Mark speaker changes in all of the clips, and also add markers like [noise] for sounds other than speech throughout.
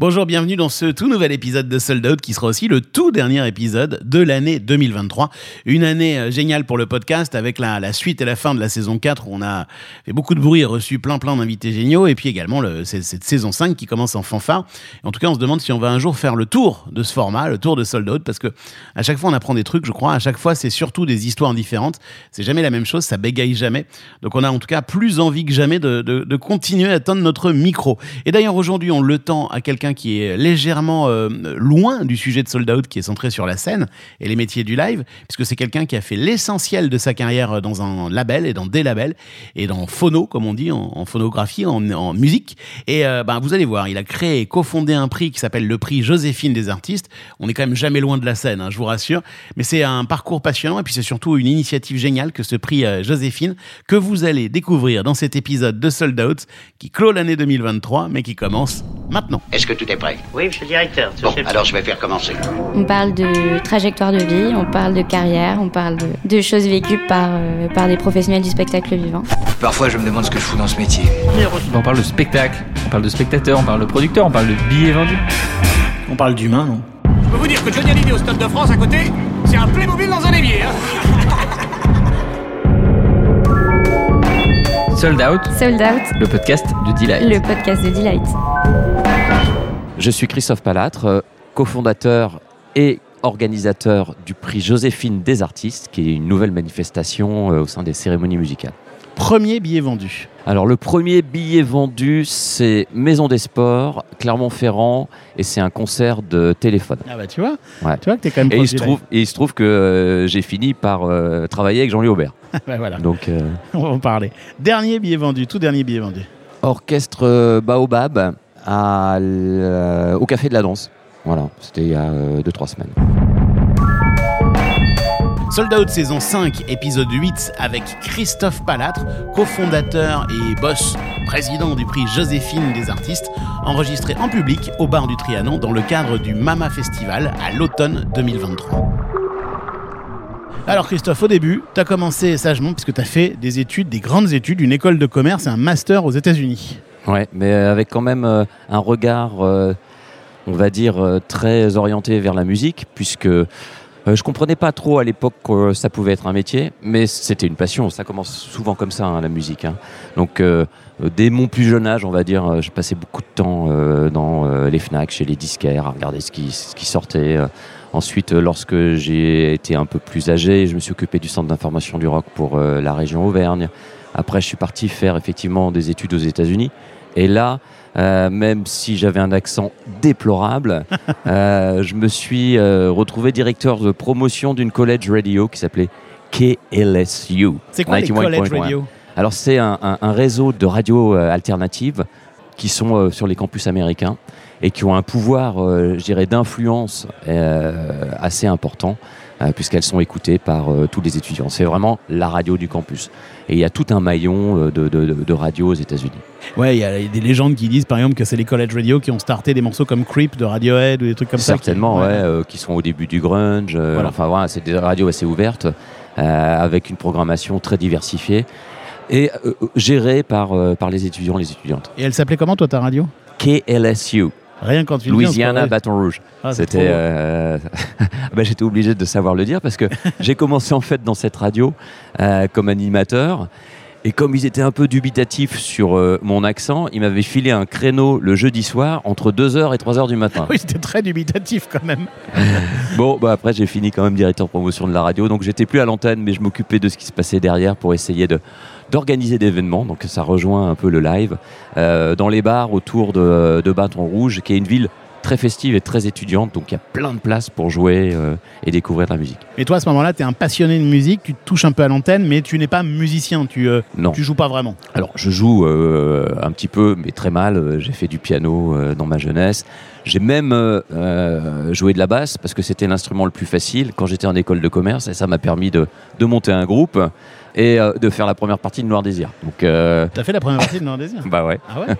Speaker 1: Bonjour, bienvenue dans ce tout nouvel épisode de Sold Out qui sera aussi le tout dernier épisode de l'année 2023. Une année euh, géniale pour le podcast avec la, suite et la fin de la saison 4 où on a fait beaucoup de bruit et reçu plein plein d'invités géniaux et puis également le, cette saison 5 qui commence en fanfare. En tout cas, on se demande si on va un jour faire le tour de ce format, le tour de Sold Out parce que à chaque fois on apprend des trucs, je crois. À chaque fois, c'est surtout des histoires différentes. C'est jamais la même chose, ça bégaye jamais. Donc on a en tout cas plus envie que jamais de, de, de continuer à tendre notre micro. Et d'ailleurs aujourd'hui, on le tend à quelqu'un qui est légèrement euh, loin du sujet de Sold Out qui est centré sur la scène et les métiers du live, puisque c'est quelqu'un qui a fait l'essentiel de sa carrière dans un label et dans des labels et dans phono, comme on dit, en, phonographie, en, musique. Et euh, ben, vous allez voir, il a créé et cofondé un prix qui s'appelle le prix Joséphine des artistes. On n'est quand même jamais loin de la scène, hein, je vous rassure. Mais c'est un parcours passionnant et puis c'est surtout une initiative géniale que ce prix euh, Joséphine que vous allez découvrir dans cet épisode de Sold Out qui clôt l'année 2023 mais qui commence maintenant.
Speaker 2: Est-ce que tout est prêt
Speaker 3: Oui, monsieur le directeur.
Speaker 2: Bon, alors je vais faire commencer.
Speaker 4: On parle de trajectoire de vie, on parle de carrière, on parle de, choses vécues par, euh, par des professionnels du spectacle vivant.
Speaker 5: Parfois, je me demande ce que je fous dans ce métier.
Speaker 6: On parle de spectacle, on parle de spectateur, on parle de producteur, on parle de billets vendus.
Speaker 1: On parle d'humain, non?
Speaker 7: Je peux vous dire que Johnny Hallyday au Stade de France à côté, c'est un Playmobil dans un évier. Hein
Speaker 6: Sold Out.
Speaker 4: Sold Out.
Speaker 6: Le podcast de Delight.
Speaker 4: Le podcast de Delight.
Speaker 8: Je suis Christophe Palatre, euh, cofondateur et organisateur du prix Joséphine des artistes, qui est une nouvelle manifestation euh, au sein des cérémonies musicales.
Speaker 1: Premier billet vendu.
Speaker 8: Alors le premier billet vendu, c'est Maison des Sports, Clermont-Ferrand, et c'est un concert de téléphone.
Speaker 1: Ah bah tu vois, tu vois que t'es quand même.
Speaker 8: Et il se trouve, et il se trouve que euh, j'ai fini par travailler avec Jean-Louis Aubert. [laughs]
Speaker 1: bah voilà.
Speaker 8: Donc [laughs]
Speaker 1: on va en parler. Dernier billet vendu, tout dernier billet vendu.
Speaker 8: Orchestre Baobab, au Café de la Danse. Voilà, c'était il y a 2-3 euh, semaines.
Speaker 1: Sold Out saison 5, épisode 8, avec Christophe Palatre, cofondateur et boss, président du prix Joséphine des artistes, enregistré en public au bar du Trianon dans le cadre du Mama Festival à l'automne 2023. Alors Christophe, au début, tu as commencé sagement puisque tu as fait des études, des grandes études, une école de commerce et un master aux États-Unis.
Speaker 8: Ouais, mais euh, avec quand même euh, un regard, euh, on va dire, très orienté vers la musique, puisque je comprenais pas trop à l'époque que ça pouvait être un métier, mais c'était une passion. Ça commence souvent comme ça, hein, la musique. Hein. Donc, dès mon plus jeune âge, on va dire, je passais beaucoup de temps dans les Fnac, chez les disquaires, à regarder ce qui sortait. Ensuite, lorsque j'ai été un peu plus âgé, je me suis occupé du centre d'information du rock pour la région Auvergne. Après, je suis parti faire effectivement des études aux États-Unis. Et là, euh, même si j'avais un accent déplorable, [laughs] euh, je me suis euh, retrouvé directeur de promotion d'une college radio qui s'appelait KLSU.
Speaker 1: C'est quoi les college radio?
Speaker 8: Alors c'est un, un, réseau de radios alternatives qui sont sur les campus américains et qui ont un pouvoir, je dirais, d'influence assez important. Euh, puisqu'elles sont écoutées par euh, tous les étudiants. C'est vraiment la radio du campus. Et il y a tout un maillon euh, de, de, de radio aux États-Unis.
Speaker 1: Ouais, il y a des légendes qui disent par exemple que c'est les college radio qui ont starté des morceaux comme Creep de Radiohead ou des trucs comme
Speaker 8: ça. Certainement, ouais, qui sont au début du grunge. Enfin voilà, c'est des radios assez ouvertes avec une programmation très diversifiée et gérée par, par les étudiants, les étudiantes.
Speaker 1: Et elle s'appelait comment toi ta radio?
Speaker 8: KLSU.
Speaker 1: Rien quand tu
Speaker 8: Louisiana, Baton Rouge. Ah, C'était, euh... [laughs] bah, j'étais obligé de savoir le dire parce que [laughs] j'ai commencé en fait dans cette radio euh, comme animateur. Et comme ils étaient un peu dubitatifs sur euh, mon accent, ils m'avaient filé un créneau le jeudi soir entre 2h et 3h du matin.
Speaker 1: oui, c'était très dubitatif quand même. [laughs]
Speaker 8: bon, bah après j'ai fini quand même directeur de promotion de la radio, donc j'étais plus à l'antenne, mais je m'occupais de ce qui se passait derrière pour essayer de, d'organiser des événements. Donc ça rejoint un peu le live euh, dans les bars autour de, de Bâton Rouge, qui est une ville très festive et très étudiante, donc il y a plein de places pour jouer euh, et découvrir de la musique.
Speaker 1: Et toi, à ce moment-là, tu es un passionné de musique, tu te touches un peu à l'antenne, mais tu n'es pas musicien, tu euh, non. tu joues pas vraiment.
Speaker 8: Alors, je joue un petit peu, mais très mal. J'ai fait du piano dans ma jeunesse. J'ai même joué de la basse parce que c'était l'instrument le plus facile quand j'étais en école de commerce et ça m'a permis de, de monter un groupe et euh, de faire la première partie de Noir Désir. Donc,
Speaker 1: euh... T'as fait la première partie de Noir Désir [laughs]
Speaker 8: Bah ouais.
Speaker 1: Ah ouais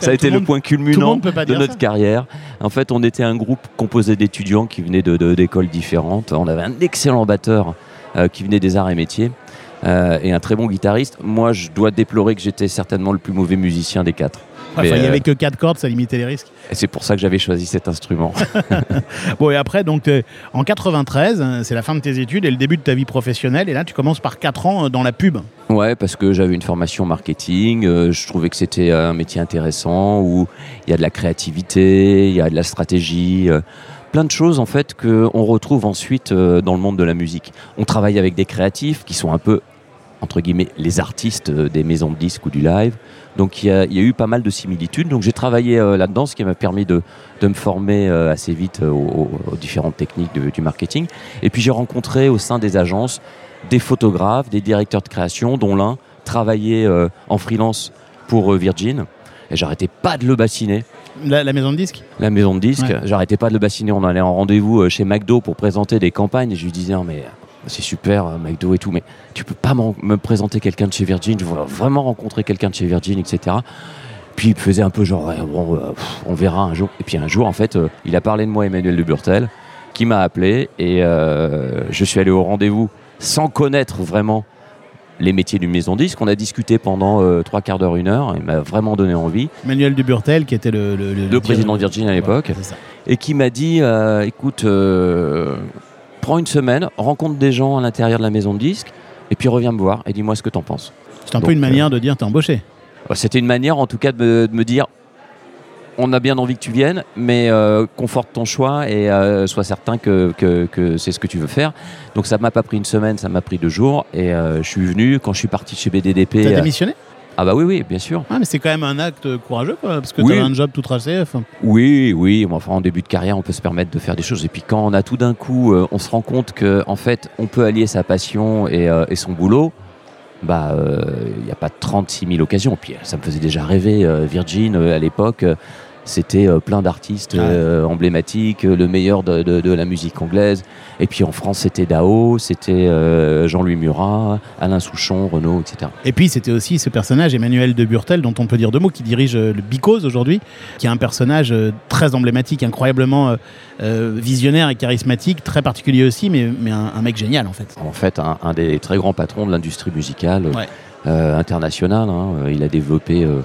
Speaker 8: ça a été le, point culminant de notre carrière. En fait, on était un groupe composé d'étudiants qui venaient d'écoles de, différentes. On avait un excellent batteur euh, qui venait des arts et métiers euh, et un très bon guitariste. Moi, je dois déplorer que j'étais certainement le plus mauvais musicien des quatre.
Speaker 1: Enfin, il y
Speaker 8: euh,
Speaker 1: avait que quatre cordes, ça limitait les risques.
Speaker 8: et c'est pour ça que j'avais choisi cet instrument. [laughs]
Speaker 1: Bon, et après, donc, en 93, euh, c'est la fin de tes études et le début de ta vie professionnelle. Et là, tu commences par 4 ans euh, dans la pub.
Speaker 8: Ouais, parce que j'avais une formation marketing, euh, je trouvais que c'était un métier intéressant où il y a de la créativité, il y a de la stratégie, euh, plein de choses en fait que on retrouve ensuite euh, dans le monde de la musique. On travaille avec des créatifs qui sont un peu entre guillemets les artistes euh, des maisons de disques ou du live. Donc il y a, il y a eu pas mal de similitudes. Donc j'ai travaillé euh, là-dedans, ce qui m'a permis de, de me former euh, assez vite euh, aux, aux différentes techniques de- du marketing. Et puis j'ai rencontré au sein des agences des photographes, des directeurs de création, dont l'un travaillait en freelance pour Virgin. Et j'arrêtais pas de le bassiner,
Speaker 1: La, la maison de disques?
Speaker 8: La maison de disques.
Speaker 1: Ouais.
Speaker 8: J'arrêtais pas de le bassiner. On allait en rendez-vous chez McDo pour présenter des campagnes. Et je lui disais, non, mais c'est super, euh, McDo et tout, mais tu peux pas me présenter quelqu'un de chez Virgin. Je veux vraiment rencontrer quelqu'un de chez Virgin, etc. Puis il faisait un peu genre, bon, euh, pff, on verra un jour. Et puis un jour, en fait, euh, il a parlé de moi, Emmanuel de Burtel, qui m'a appelé. Et euh, je suis allé au rendez-vous sans connaître vraiment les métiers d'une maison disque. On a discuté pendant euh, trois quarts d'heure, une heure. Il m'a vraiment donné envie.
Speaker 1: Manuel Duburtel, qui était le, le,
Speaker 8: Le président de Virgin à l'époque.
Speaker 1: Ouais.
Speaker 8: Et qui m'a dit, euh, écoute, euh, prends une semaine, rencontre des gens à l'intérieur de la maison de disque, et puis reviens me voir et dis-moi ce que t'en penses.
Speaker 1: C'est un peu une manière de dire t'es embauché.
Speaker 8: C'était une manière, en tout cas, de me, de me dire, on a bien envie que tu viennes, mais euh, conforte ton choix et euh, sois certain que, que- que c'est ce que tu veux faire. Donc ça m'a pas pris une semaine, ça m'a pris deux jours, et euh, je suis venu quand je suis parti de chez BDDP.
Speaker 1: T'as
Speaker 8: euh,
Speaker 1: démissionné?
Speaker 8: Ah bah oui, oui, bien sûr.
Speaker 1: Ah, mais c'est quand même un acte courageux, quoi, parce que
Speaker 8: Oui.
Speaker 1: t'avais un job tout tracé. enfin.
Speaker 8: Oui, oui, enfin en début de carrière, on peut se permettre de faire des choses. Et puis quand on a tout d'un coup, euh, on se rend compte que en fait, on peut allier sa passion et, euh, et son boulot. Bah, il n'y a pas 36 000 occasions. Puis ça me faisait déjà rêver. euh, Virgin euh, à l'époque, euh, c'était euh, plein d'artistes euh, emblématiques, euh, le meilleur de, de- de la musique anglaise. Et puis en France, c'était Dao, c'était Jean-Louis Murat, Alain Souchon, Renaud, etc.
Speaker 1: Et puis c'était aussi ce personnage, Emmanuel de Burtel, dont on peut dire deux mots, qui dirige le Bicose aujourd'hui, qui est un personnage très emblématique, incroyablement visionnaire et charismatique, très particulier aussi, mais, mais un, un mec génial en fait.
Speaker 8: en fait un, un des très grands patrons de l'industrie musicale
Speaker 1: Ouais.
Speaker 8: euh, internationale. hein. Il a développé euh,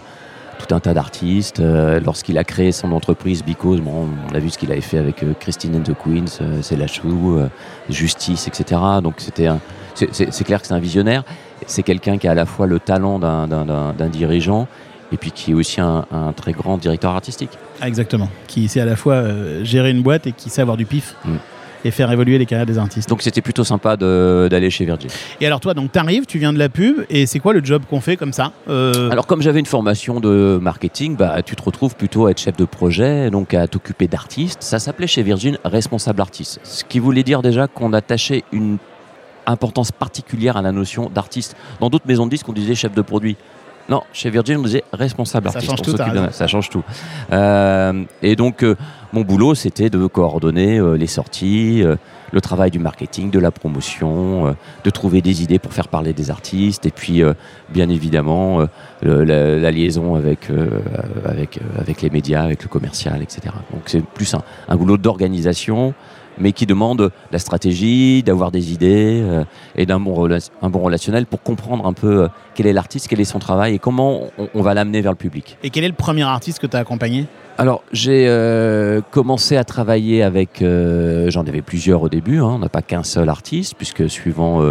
Speaker 8: tout un tas d'artistes. Euh, Lorsqu'il a créé son entreprise Because, bon, on a vu ce qu'il avait fait avec euh, Christine and the Queens, euh, C'est la Chou, euh, Justice, etc. Donc c'était un- c'est clair que c'est un visionnaire. C'est quelqu'un qui a à la fois le talent d'un- dirigeant et puis qui est aussi un, un très grand directeur artistique.
Speaker 1: Ah, exactement. Qui sait à la fois gérer une boîte et qui sait avoir du pif
Speaker 8: Mm.
Speaker 1: Et faire évoluer les carrières des artistes.
Speaker 8: Donc c'était plutôt sympa d'aller chez Virgin.
Speaker 1: Et alors toi, donc t'arrives, tu viens de la pub, et c'est quoi le job qu'on fait comme ça Euh,
Speaker 8: Alors comme j'avais une formation de marketing, bah, tu te retrouves plutôt à être chef de projet, donc à t'occuper d'artistes. Ça s'appelait chez Virgin responsable artiste, ce qui voulait dire déjà qu'on attachait une importance particulière à la notion d'artiste. Dans d'autres maisons de disques, on disait chef de produit. Non, chez Virgin, on disait responsable
Speaker 1: Ça
Speaker 8: artiste.
Speaker 1: change
Speaker 8: On
Speaker 1: tout,
Speaker 8: de- ça change tout. Euh, et donc, euh, mon boulot, c'était de coordonner euh, les sorties, le travail du marketing, de la promotion, de trouver des idées pour faire parler des artistes, et puis, bien évidemment, le- la, la liaison avec, avec, avec les médias, avec le commercial, etc. Donc, c'est plus un, un boulot d'organisation, mais qui demande de la stratégie, d'avoir des idées euh, et d'un bon, rela- un bon relationnel pour comprendre un peu euh, quel est l'artiste, quel est son travail et comment on, on va l'amener vers le public.
Speaker 1: Et quel est le premier artiste que t'as accompagné?
Speaker 8: Alors, j'ai euh, commencé à travailler avec. J'en avais plusieurs au début. hein, on n'a pas qu'un seul artiste, puisque suivant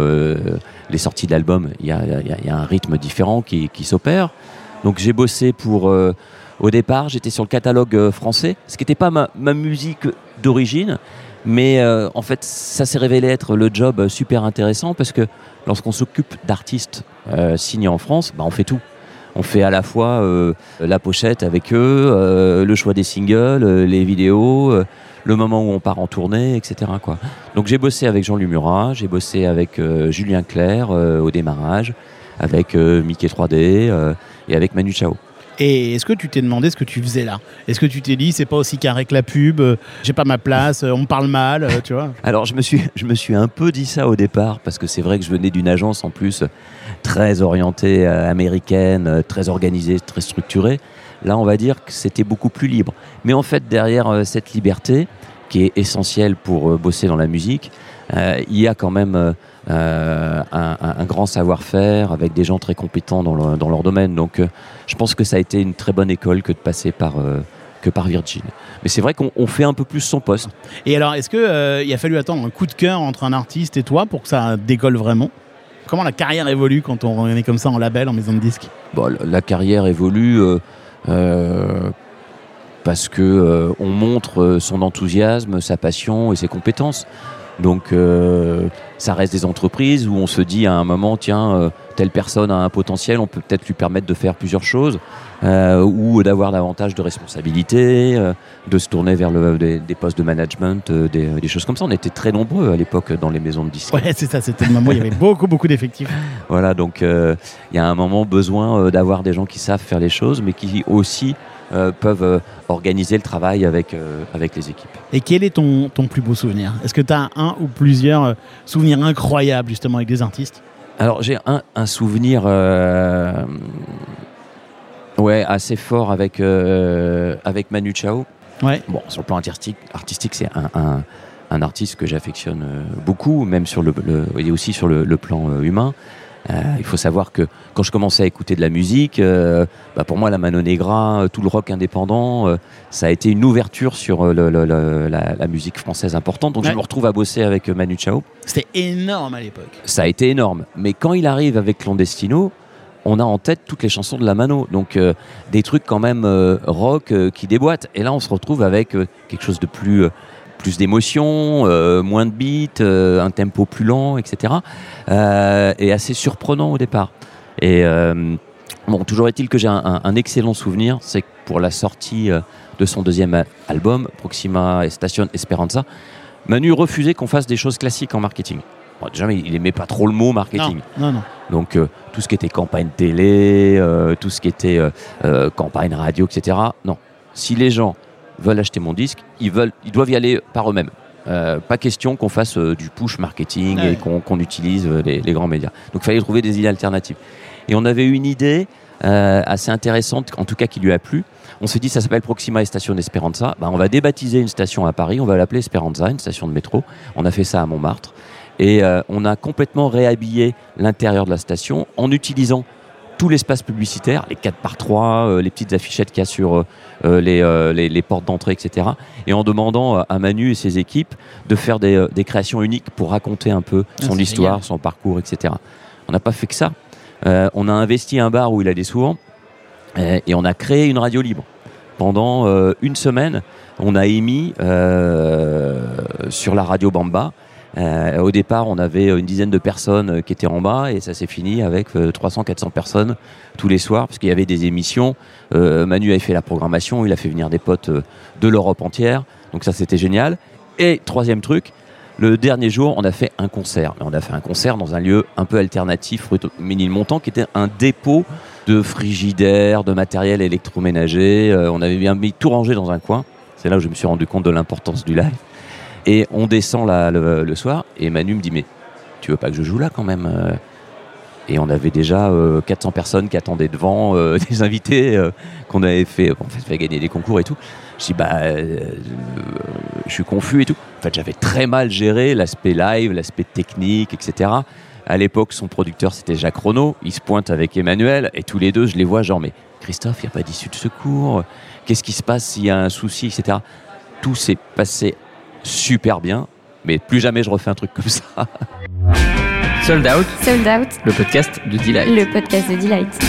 Speaker 8: les sorties de l'album, il y a, y y un rythme différent qui, qui s'opère. Donc, j'ai bossé pour. au départ, j'étais sur le catalogue français, ce qui n'était pas ma, ma musique d'origine, mais euh, en fait, ça s'est révélé être le job euh, super intéressant parce que lorsqu'on s'occupe d'artistes euh, signés en France, bah, on fait tout. On fait à la fois la pochette avec eux, le choix des singles, les vidéos, le moment où on part en tournée, etc. Donc j'ai bossé avec Jean Murat, j'ai bossé avec Julien Clerc au démarrage, avec Mickey 3D euh, et avec Manu Chao.
Speaker 1: Et est-ce que tu t'es demandé ce que tu faisais là? Est-ce que tu t'es dit, c'est pas aussi carré que la pub, euh, j'ai pas ma place, euh, on me parle mal, euh, tu vois? [laughs]
Speaker 8: Alors je me suis, je me suis un peu dit ça au départ parce que c'est vrai que je venais d'une agence en plus très orientée américaine, très organisée, très structurée. Là, on va dire que c'était beaucoup plus libre. Mais en fait, derrière cette liberté, qui est essentiel pour bosser dans la musique. Il y a quand même euh, un, grand savoir-faire avec des gens très compétents dans, le- dans leur domaine. Donc, euh, je pense que ça a été une très bonne école que de passer par, euh, que par Virgin. Mais c'est vrai qu'on on fait un peu plus son poste.
Speaker 1: Et alors, est-ce que euh, il a fallu attendre un coup de cœur entre un artiste et toi pour que ça décolle vraiment? Comment la carrière évolue quand on est comme ça en label, en maison de disques?
Speaker 8: Bon, la- carrière évolue parce que euh, on montre son enthousiasme, sa passion et ses compétences. Donc, euh, ça reste des entreprises où on se dit à un moment, tiens, euh, telle personne a un potentiel, on peut peut-être lui permettre de faire plusieurs choses, euh, ou d'avoir davantage de responsabilités, euh, de se tourner vers le, des, des postes de management, euh, des, des choses comme ça. On était très nombreux à l'époque dans les maisons de disques.
Speaker 1: Ouais, c'est ça, c'était le moment où il y avait beaucoup, beaucoup d'effectifs.
Speaker 8: Voilà, donc il y a un moment besoin d'avoir des gens qui savent faire les choses, mais qui aussi euh, peuvent euh, organiser le travail avec, euh, avec les équipes.
Speaker 1: Et quel est ton, ton plus beau souvenir? Est-ce que tu as un ou plusieurs euh, souvenirs incroyables justement avec des artistes?
Speaker 8: Alors j'ai un, un souvenir ouais, assez fort avec, avec Manu Chao.
Speaker 1: Ouais.
Speaker 8: Bon, sur le plan artistique, artistique c'est un, un, un artiste que j'affectionne beaucoup, même sur le, le- et aussi sur le, le plan humain. Euh, il faut savoir que quand je commençais à écouter de la musique, euh, bah pour moi, la Mano Negra, euh, tout le rock indépendant, ça a été une ouverture sur le- le- le- la, la musique française importante. Donc
Speaker 1: Ouais.
Speaker 8: je me retrouve à bosser avec Manu Chao.
Speaker 1: C'était énorme à l'époque.
Speaker 8: Ça a été énorme. Mais quand il arrive avec Clandestino, on a en tête toutes les chansons de la Mano. Donc euh, des trucs quand même euh, rock euh, qui déboîtent. Et là, on se retrouve avec quelque chose de plus, plus d'émotion, euh, moins de beats, euh, un tempo plus lent, etc. Euh, et assez surprenant au départ. Et bon, toujours est-il que j'ai un, excellent souvenir, c'est que pour la sortie de son deuxième album, Proxima et Station Esperanza, Manu refusait qu'on fasse des choses classiques en marketing. Bon, déjà, il aimait pas trop le mot marketing.
Speaker 1: Non, non, non.
Speaker 8: Donc euh, tout ce qui était campagne télé, euh, tout ce qui était euh, campagne radio, etc. Non. Si les gens veulent acheter mon disque, ils, veulent, ils doivent y aller par eux-mêmes. Euh, pas question qu'on fasse euh, du push marketing
Speaker 1: Ouais.
Speaker 8: et qu'on utilise euh, les, les grands médias. Donc il fallait trouver des idées alternatives. Et on avait eu une idée assez intéressante, en tout cas qui lui a plu. On s'est dit ça s'appelle Proxima et Station Esperanza. Bah, on va débaptiser une station à Paris, on va l'appeler Esperanza, une station de métro. On a fait ça à Montmartre. Et on a complètement réhabillé l'intérieur de la station en utilisant tout l'espace publicitaire, les 4 par 3 euh, les petites affichettes qu'il y a sur euh, euh, les, les- les portes d'entrée, etc. Et en demandant à Manu et ses équipes de faire des, des créations uniques pour raconter un peu
Speaker 1: Ah,
Speaker 8: son
Speaker 1: c'est
Speaker 8: histoire,
Speaker 1: génial.
Speaker 8: son parcours, etc. On n'a pas fait que ça. Euh, on a investi un bar où il allait souvent euh, et on a créé une radio libre. Pendant euh, une semaine, on a émis sur la radio Bamba. Euh, au départ, on avait une dizaine de personnes euh, qui étaient en bas et ça s'est fini avec 300-400 personnes tous les soirs parce qu'il y avait des émissions. Euh, Manu avait fait la programmation, il a fait venir des potes euh, de l'Europe entière. Donc ça, c'était génial. Et troisième truc, le dernier jour, on a fait un concert. On a fait un concert dans un lieu un peu alternatif, rue Ménilmontant, qui était un dépôt de frigidaires, de matériel électroménager. Euh, on avait bien mis tout rangé dans un coin. C'est là où je me suis rendu compte de l'importance du live. Et on descend là, le, soir et Manu me dit mais tu veux pas que je joue là quand même euh? Et on avait déjà euh, 400 personnes qui attendaient devant, euh, [laughs] des invités euh, qu'on avait fait, en fait, fait gagner des concours et tout. Je dis bah je suis confus et tout. En fait j'avais très mal géré l'aspect live, l'aspect technique, etc. À l'époque son producteur c'était Jacques Renault. Il se pointe avec Emmanuel et tous les deux je les vois genre mais Christophe il n'y a pas d'issue de secours? Qu'est-ce qui se passe s'il y a un souci, etc. Tout s'est passé super bien, mais plus jamais je refais un truc comme ça. [laughs]
Speaker 6: Sold Out,
Speaker 4: Sold Out,
Speaker 6: le podcast de Delight.
Speaker 4: le podcast de Delight.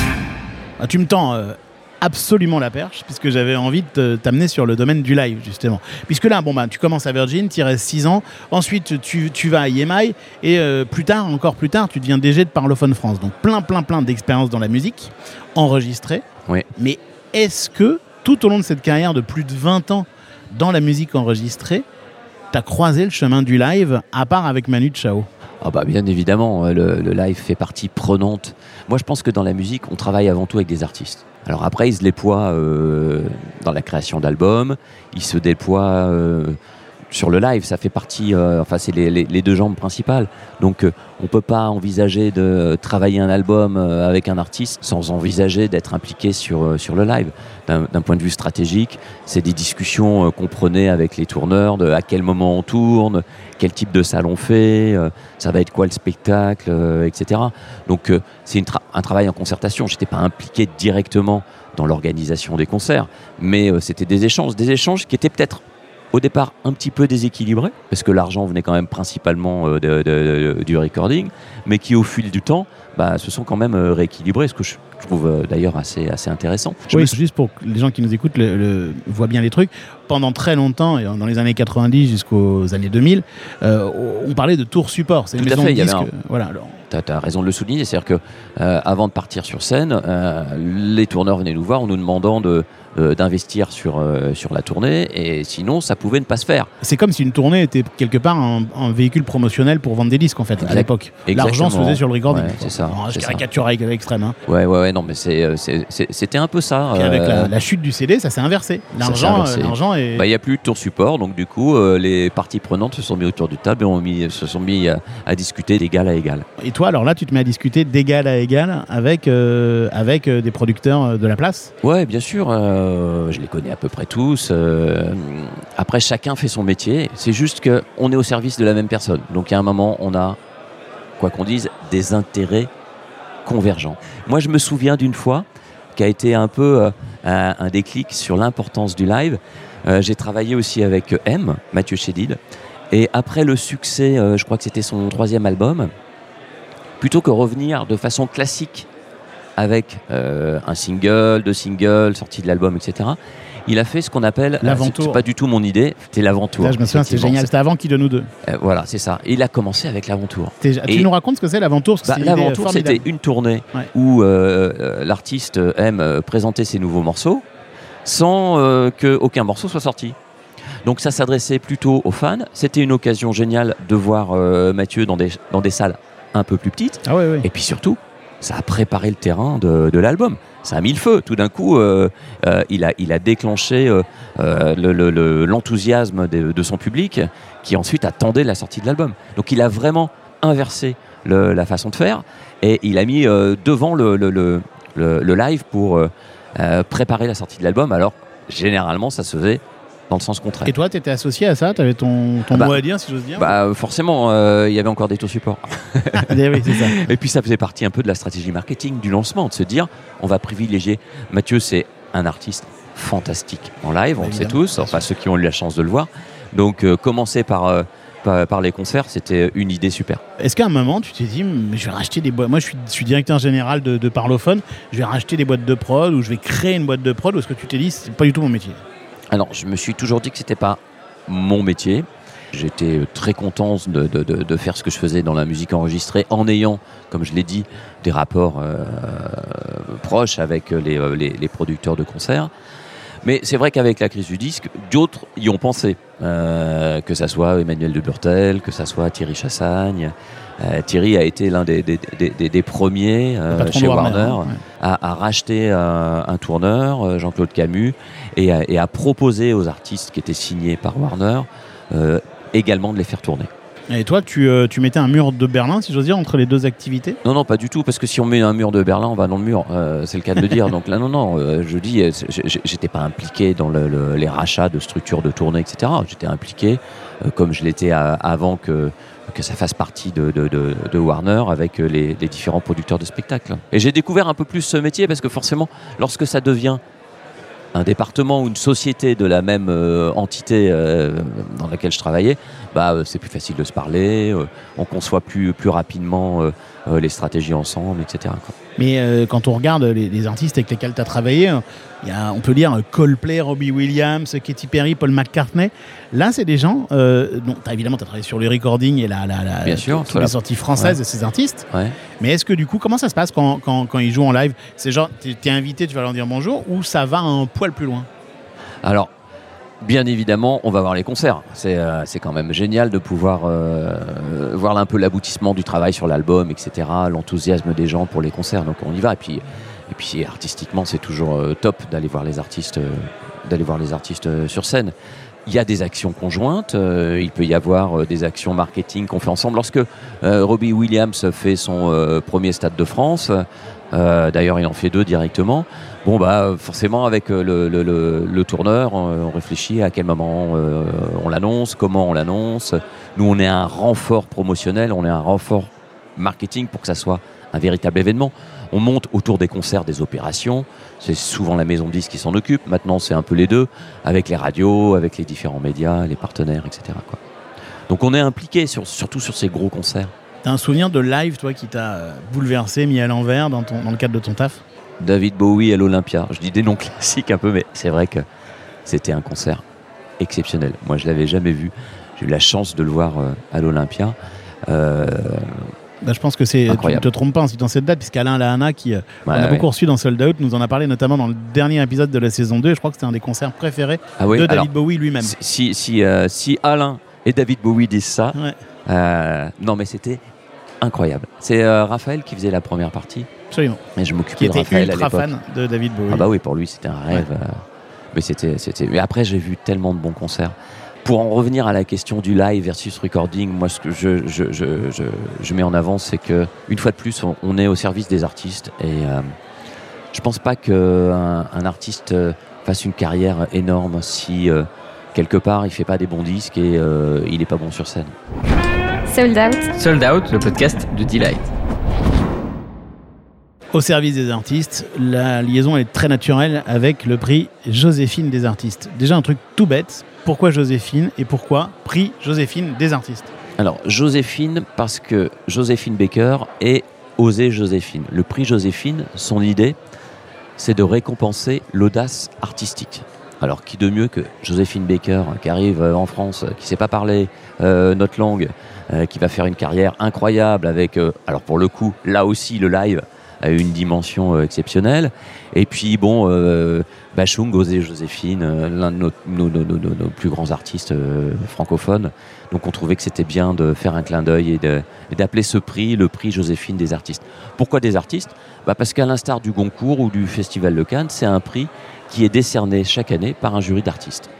Speaker 1: Ah, tu me tends euh, absolument la perche, puisque j'avais envie de t'amener sur le domaine du live, justement. Puisque là, bon, bah, tu commences à Virgin, tu y restes 6 ans, ensuite tu, tu vas à EMI, et euh, plus tard, encore plus tard, tu deviens DG de Parlophone France. Donc plein, plein, plein d'expériences dans la musique, enregistrées.
Speaker 8: Oui.
Speaker 1: Mais est-ce que, tout au long de cette carrière de plus de 20 ans dans la musique enregistrée, tu as croisé le chemin du live, à part avec Manu Chao
Speaker 8: Ah bah bien évidemment, euh, le, le live fait partie prenante. Moi je pense que dans la musique, on travaille avant tout avec des artistes. Alors après, ils se déploient euh, dans la création d'albums, ils se déploient euh, sur le live, ça fait partie, euh, enfin c'est les, deux jambes principales. Donc euh, on peut pas envisager de travailler un album euh, avec un artiste sans envisager d'être impliqué sur, euh, le live. D'un point de vue stratégique, c'est des discussions qu'on prenait avec les tourneurs, de à quel moment on tourne, quel type de salle on fait, ça va être quoi le spectacle, etc. Donc c'est un travail en concertation. J'étais pas impliqué directement dans l'organisation des concerts, mais c'était des échanges, des échanges qui étaient peut-être au départ un petit peu déséquilibrés, parce que l'argent venait quand même principalement euh, de- de- de- du recording, mais qui au fil du temps bah, se sont quand même euh, rééquilibrés, ce que je trouve euh, d'ailleurs assez, assez intéressant. Je
Speaker 1: Oui,
Speaker 8: me
Speaker 1: juste pour que les gens qui nous écoutent le, le- voient bien les trucs. Pendant très longtemps, et dans les années 90 jusqu'aux années 2000, euh, on parlait de tour support. C'est une maison
Speaker 8: fait,
Speaker 1: de. Voilà, alors,
Speaker 8: Tu as, raison de le souligner, c'est-à-dire que euh, avant de partir sur scène, euh, les tourneurs venaient nous voir en nous demandant de euh, d'investir sur euh, sur la tournée et sinon ça pouvait ne pas se faire.
Speaker 1: c'est comme si une tournée était quelque part un, un véhicule promotionnel pour vendre des disques en fait à
Speaker 8: Exact-
Speaker 1: l'époque. L'argent se faisait sur le recording.
Speaker 8: Ouais, c'est ça,
Speaker 1: Alors, je
Speaker 8: c'est ça.
Speaker 1: caricature avec l'extrême. Hein.
Speaker 8: Ouais ouais ouais non mais c'est euh, c'était un peu ça.
Speaker 1: Puis avec la,
Speaker 8: euh,
Speaker 1: la chute du CD, ça s'est inversé. L'argent, euh, l'argent est.
Speaker 8: bah, il n'y a plus de tour support, donc du coup, les parties prenantes se sont mis autour du table et ont mis, se sont mis à, à discuter d'égal à égal.
Speaker 1: Et toi, alors là, tu te mets à discuter d'égal à égal avec, euh, avec des producteurs de la place?
Speaker 8: Ouais, bien sûr, euh, je les connais à peu près tous. euh, après, chacun fait son métier. C'est juste que on est au service de la même personne. Donc, il y a un moment, on a, quoi qu'on dise, des intérêts convergents. Moi, je me souviens d'une fois qui a été un peu euh, un, un déclic sur l'importance du live. Euh, J'ai travaillé aussi avec M, Mathieu Chédid. Et après le succès, euh, je crois que c'était son troisième album, plutôt que revenir de façon classique avec euh, un single, deux singles, sortie de l'album, etc. Il a fait ce qu'on appelle, euh,
Speaker 1: L'aventour.
Speaker 8: c'est pas du tout mon idée, c'était l'aventour.
Speaker 1: Là, je me souviens, c'était
Speaker 8: effectivement.
Speaker 1: génial. C'était avant qui de nous deux.
Speaker 8: Euh, voilà, c'est ça. Et il a commencé avec l'aventour.
Speaker 1: T'es- Tu
Speaker 8: Et-
Speaker 1: nous racontes ce que c'est que
Speaker 8: Bah,
Speaker 1: c'est formidable.
Speaker 8: c'était une tournée
Speaker 1: Ouais.
Speaker 8: où euh, l'artiste aime présenter ses nouveaux morceaux sans euh, que aucun morceau soit sorti. Donc ça s'adressait plutôt aux fans. C'était une occasion géniale de voir Mathieu dans des, dans des salles un peu plus petites.
Speaker 1: Ah ouais, ouais.
Speaker 8: Et puis surtout, ça a préparé le terrain de, de l'album. Ça a mis le feu. Tout d'un coup, euh, euh, il, a, il a déclenché euh, le- le- le- l'enthousiasme de, son public qui ensuite attendait la sortie de l'album. Donc il a vraiment inversé la façon de faire et il a mis devant le, live pour préparer la sortie de l'album. Alors généralement, ça se faisait dans le sens contraire.
Speaker 1: Et toi, tu étais associé à ça Tu avais ton, ton
Speaker 8: Ah bah,
Speaker 1: mot à dire, si j'ose dire
Speaker 8: Bah, forcément, euh, il y avait encore des taux supports. [laughs]
Speaker 1: Eh oui, c'est ça.
Speaker 8: Et puis ça faisait partie un peu de la stratégie marketing du lancement, de se dire on va privilégier. Mathieu, c'est un artiste fantastique en live, on le sait tous, enfin ceux qui ont eu la chance de le voir. Donc euh, commencer par, euh, par, par les concerts, c'était une idée super.
Speaker 1: Est-ce qu'à un moment, tu t'es dit, mais je vais racheter des boîtes Moi, je suis, je suis directeur général de, de Parlophone. Je vais racheter des boîtes de prod ou je vais créer une boîte de prod. Ou est-ce que tu t'es dit, c'est pas du tout mon métier?
Speaker 8: Alors, je me suis toujours dit que c'était pas mon métier. J'étais très content de, faire ce que je faisais dans la musique enregistrée en ayant, comme je l'ai dit, des rapports euh, proches avec euh, les producteurs de concerts. Mais c'est vrai qu'avec la crise du disque, d'autres y ont pensé. Euh, que ça soit Emmanuel de Burtel, que ça soit Thierry Chassagne. Euh, Thierry a été l'un des, des- des- des- des premiers euh, chez Warner,
Speaker 1: hein, ouais.
Speaker 8: à, à racheter un, un tourneur, Jean-Claude Camus, et à, et à proposer aux artistes qui étaient signés par Warner également de les faire tourner.
Speaker 1: Et toi, tu, euh, tu mettais un mur de Berlin, si j'ose dire, entre les deux activités?
Speaker 8: Non, non, pas du tout, parce que si on met un mur de Berlin, on va dans le mur. Euh, c'est le cas de le dire. [laughs] Donc là, non, non, euh, je dis, j'étais pas impliqué dans le- le- les rachats de structures de tournée, etc. J'étais impliqué, comme je l'étais avant que, que ça fasse partie de, de- de- de Warner avec les, les différents producteurs de spectacles. Et j'ai découvert un peu plus ce métier parce que forcément, lorsque ça devient un département ou une société de la même entité dans laquelle je travaillais, bah, euh, c'est plus facile de se parler, euh, on conçoit plus, plus rapidement euh, les stratégies ensemble, etc. quoi.
Speaker 1: Mais quand on regarde les, les artistes avec lesquels tu as travaillé, il y a, on peut lire Coldplay, Robbie Williams, Katy Perry, Paul McCartney. Là, c'est des gens. Euh, dont, t'as- évidemment, tu as travaillé sur le recording et la, la, la,
Speaker 8: Bien sûr,
Speaker 1: toutes les sorties françaises de ces artistes.
Speaker 8: Ouais.
Speaker 1: Mais est-ce que du coup, comment ça se passe quand, quand, quand ils jouent en live? C'est genre, t'es es invité, tu vas leur dire bonjour, ou ça va un poil plus loin?
Speaker 8: Alors, bien évidemment, on va voir les concerts. C'est euh, quand même génial de pouvoir euh, voir un peu l'aboutissement du travail sur l'album, etc., l'enthousiasme des gens pour les concerts. Donc on y va. Et puis, artistiquement, c'est toujours euh, top d'aller voir les artistes, euh, d'aller voir les artistes euh, sur scène. il y a des actions conjointes, euh, il peut y avoir euh, des actions marketing qu'on fait ensemble. Lorsque euh, Robbie Williams fait son euh, premier stade de France, euh, d'ailleurs il en fait deux directement, bon bah forcément avec euh, le, tourneur, on, réfléchit à quel moment euh, on l'annonce, comment on l'annonce. Nous on est un renfort promotionnel, on est un renfort marketing pour que ça soit un véritable événement. On monte autour des concerts, des opérations. C'est souvent la maison de disques qui s'en occupe. Maintenant, c'est un peu les deux, avec les radios, avec les différents médias, les partenaires, etc. Donc on est impliqué sur, surtout sur ces gros concerts.
Speaker 1: T'as un souvenir de live, toi, qui t'a euh, bouleversé, mis à l'envers dans le cadre de ton taf?
Speaker 8: David Bowie à l'Olympia. Je dis des noms [laughs] classiques un peu, mais c'est vrai que c'était un concert exceptionnel. Moi, je l'avais jamais vu. J'ai eu la chance de le voir euh, à l'Olympia. Euh,
Speaker 1: Bah, je pense que c'est. Tu ne te trompes pas en citant cette date, puisqu'Alain Lahana, qui euh, on a
Speaker 8: ouais.
Speaker 1: beaucoup reçu dans Sold Out, nous en a parlé notamment dans le dernier épisode de la saison 2. Je crois que c'était un des concerts préférés
Speaker 8: Ah oui,
Speaker 1: de
Speaker 8: alors,
Speaker 1: David Bowie lui-même.
Speaker 8: si, si, si, euh, si Alain et David Bowie disent ça,
Speaker 1: Ouais,
Speaker 8: euh, non mais c'était incroyable. C'est euh, Raphaël qui faisait la première partie,
Speaker 1: absolument.
Speaker 8: et je m'occupais de Raphaël à
Speaker 1: ultra
Speaker 8: l'époque.
Speaker 1: fan de David Bowie.
Speaker 8: Ah bah oui, pour lui c'était un rêve. euh, mais c'était, c'était. Mais après j'ai vu tellement de bons concerts. Pour en revenir à la question du live versus recording, moi ce que je, je, je, je, je mets en avant, c'est que une fois de plus, on, on est au service des artistes et euh, je pense pas qu'un un artiste euh, fasse une carrière énorme si euh, quelque part il fait pas des bons disques et il est pas bon sur scène.
Speaker 4: Sold Out.
Speaker 6: Sold Out, le podcast de Delight.
Speaker 1: Au service des artistes, la liaison est très naturelle avec le prix Joséphine des artistes. Déjà un truc tout bête. Pourquoi Joséphine et pourquoi prix Joséphine des artistes?
Speaker 8: Alors, Joséphine, parce que Joséphine Baker est Oser Joséphine. Le prix Joséphine, son idée, c'est de récompenser l'audace artistique. Alors, qui de mieux que Joséphine Baker, qui arrive euh, en France, euh, qui sait pas parler euh, notre langue, euh, qui va faire une carrière incroyable avec, euh, alors pour le coup, là aussi, le live a une dimension euh, exceptionnelle. Et puis, bon, euh, Bachung, Osé Joséphine, euh, l'un de nos, nos- plus grands artistes euh, francophones. Donc, on trouvait que c'était bien de faire un clin d'œil et d'appeler ce prix le prix Joséphine des artistes. Pourquoi des artistes? Bah Parce qu'à l'instar du Goncourt ou du Festival de Cannes, c'est un prix qui est décerné chaque année par un jury d'artistes.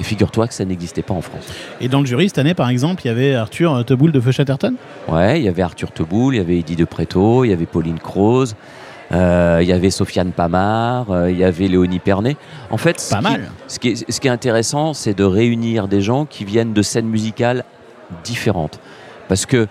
Speaker 8: Et figure-toi que ça n'existait pas en France.
Speaker 1: Et dans le jury cette année par exemple, il y avait Arthur euh, Teboul de Feu Chatterton.
Speaker 8: Ouais, il y avait Arthur Teboul, il y avait Eddie de Préto, il y avait Pauline Croze, euh, il y avait Sofiane Pamar, euh, il y avait Léonie Pernet. En fait, ce
Speaker 1: Pas
Speaker 8: qui-
Speaker 1: mal.
Speaker 8: ce qui est, ce qui est intéressant, c'est de réunir des gens qui viennent de scènes musicales différentes. Parce que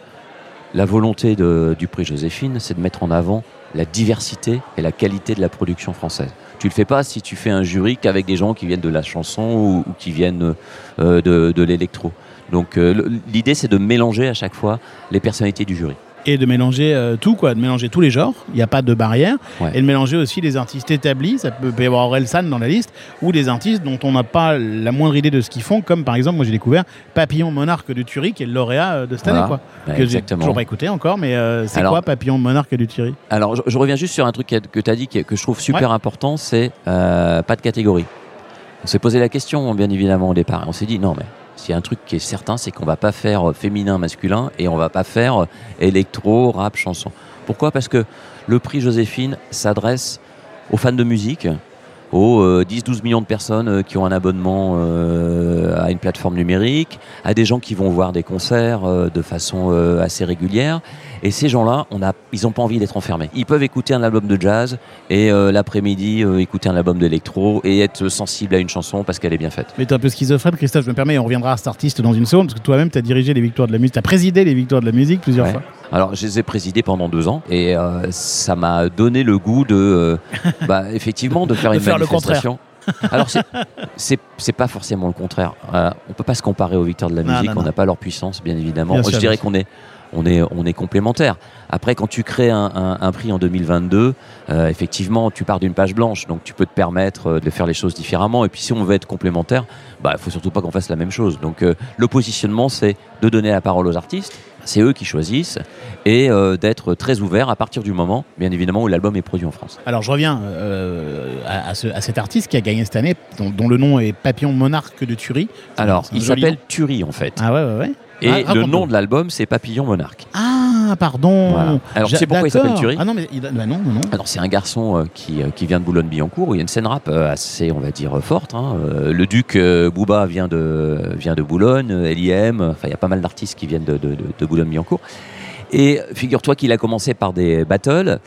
Speaker 8: la volonté de- du prix Joséphine, c'est de mettre en avant la diversité et la qualité de la production française. Tu le fais pas si tu fais un jury qu'avec des gens qui viennent de la chanson ou, qui viennent euh, de, l'électro. Donc euh, l'idée, c'est de mélanger à chaque fois les personnalités du jury.
Speaker 1: Et de mélanger euh, tout, quoi, de mélanger tous les genres, il n'y a pas de barrière,
Speaker 8: Ouais.
Speaker 1: et de mélanger aussi les artistes établis, ça peut, peut y avoir Orelsan dans la liste, ou des artistes dont on n'a pas la moindre idée de ce qu'ils font, comme par exemple, moi j'ai découvert Papillon Monarque du Thury, qui est le lauréat euh, de cette
Speaker 8: Voilà.
Speaker 1: année, quoi.
Speaker 8: Ouais,
Speaker 1: que j'ai toujours pas écouté encore, mais euh, c'est quoi Papillon Monarque du Thury
Speaker 8: Alors, je, je reviens juste sur un truc que tu as dit que je trouve super important, c'est euh, pas de catégorie. On s'est posé la question, bien évidemment, au départ. et On s'est dit, non, mais s'il y a un truc qui est certain, c'est qu'on va pas faire euh, féminin, masculin, et on va pas faire euh, électro, rap, chanson. Pourquoi? Parce que le prix Joséphine s'adresse aux fans de musique, aux euh, 10-12 millions de personnes euh, qui ont un abonnement euh, à une plateforme numérique, à des gens qui vont voir des concerts euh, de façon euh, assez régulière. Et ces gens-là, on a, ils n'ont pas envie d'être enfermés. Ils peuvent écouter un album de jazz et euh, l'après-midi euh, écouter un album d'électro et être sensible à une chanson parce qu'elle est bien faite.
Speaker 1: Mais t'es un peu schizophrène, Christophe, je me permets, et on reviendra à cet artiste dans une seconde, parce que toi-même, tu as dirigé les victoires de la musique, tu as présidé les victoires de la musique plusieurs
Speaker 8: Ouais.
Speaker 1: fois.
Speaker 8: Alors, je les ai présidés pendant deux ans et euh, ça m'a donné le goût de, bah, [laughs] effectivement, de faire
Speaker 1: De
Speaker 8: une
Speaker 1: faire le
Speaker 8: manifestation. Alors, c'est- pas forcément le contraire. Euh, on peut pas se comparer aux victoires de la
Speaker 1: Non,
Speaker 8: musique,
Speaker 1: non,
Speaker 8: on n'a pas leur puissance, bien évidemment.
Speaker 1: Bien
Speaker 8: je
Speaker 1: sûr,
Speaker 8: dirais qu'on est, on est, on est complémentaires. Après, quand tu crées un, un- un prix en 2022, euh, effectivement, tu pars d'une page blanche, donc tu peux te permettre euh, de faire les choses différemment. Et puis, si on veut être complémentaire, bah, faut surtout pas qu'on fasse la même chose. Donc, euh, le positionnement, c'est de donner la parole aux artistes. C'est eux qui choisissent et euh, d'être très ouvert à partir du moment, bien évidemment, où l'album est produit en France.
Speaker 1: Alors je reviens à, à ce- à cet artiste qui a gagné cette année, dont, dont le nom est Papillon Monarque de Thury.
Speaker 8: Alors, il s'appelle. Turi en fait.
Speaker 1: Ah ouais, ouais, ouais.
Speaker 8: Et
Speaker 1: Ah,
Speaker 8: le nom de l'album, c'est Papillon Monarque.
Speaker 1: Ah, pardon.
Speaker 8: Voilà. Alors, tu sais pourquoi il s'appelle. Thury
Speaker 1: Ah non, mais il- bah non, non, non.
Speaker 8: Alors c'est un garçon euh, qui, euh, qui vient de Boulogne-Billancourt où il y a une scène rap euh, assez, on va dire, forte. hein. Le duc Booba vient de, vient de Boulogne, L.I.M., enfin il y a pas mal d'artistes qui viennent de, de- de- de Boulogne-Billancourt. Et figure-toi qu'il a commencé par des battles.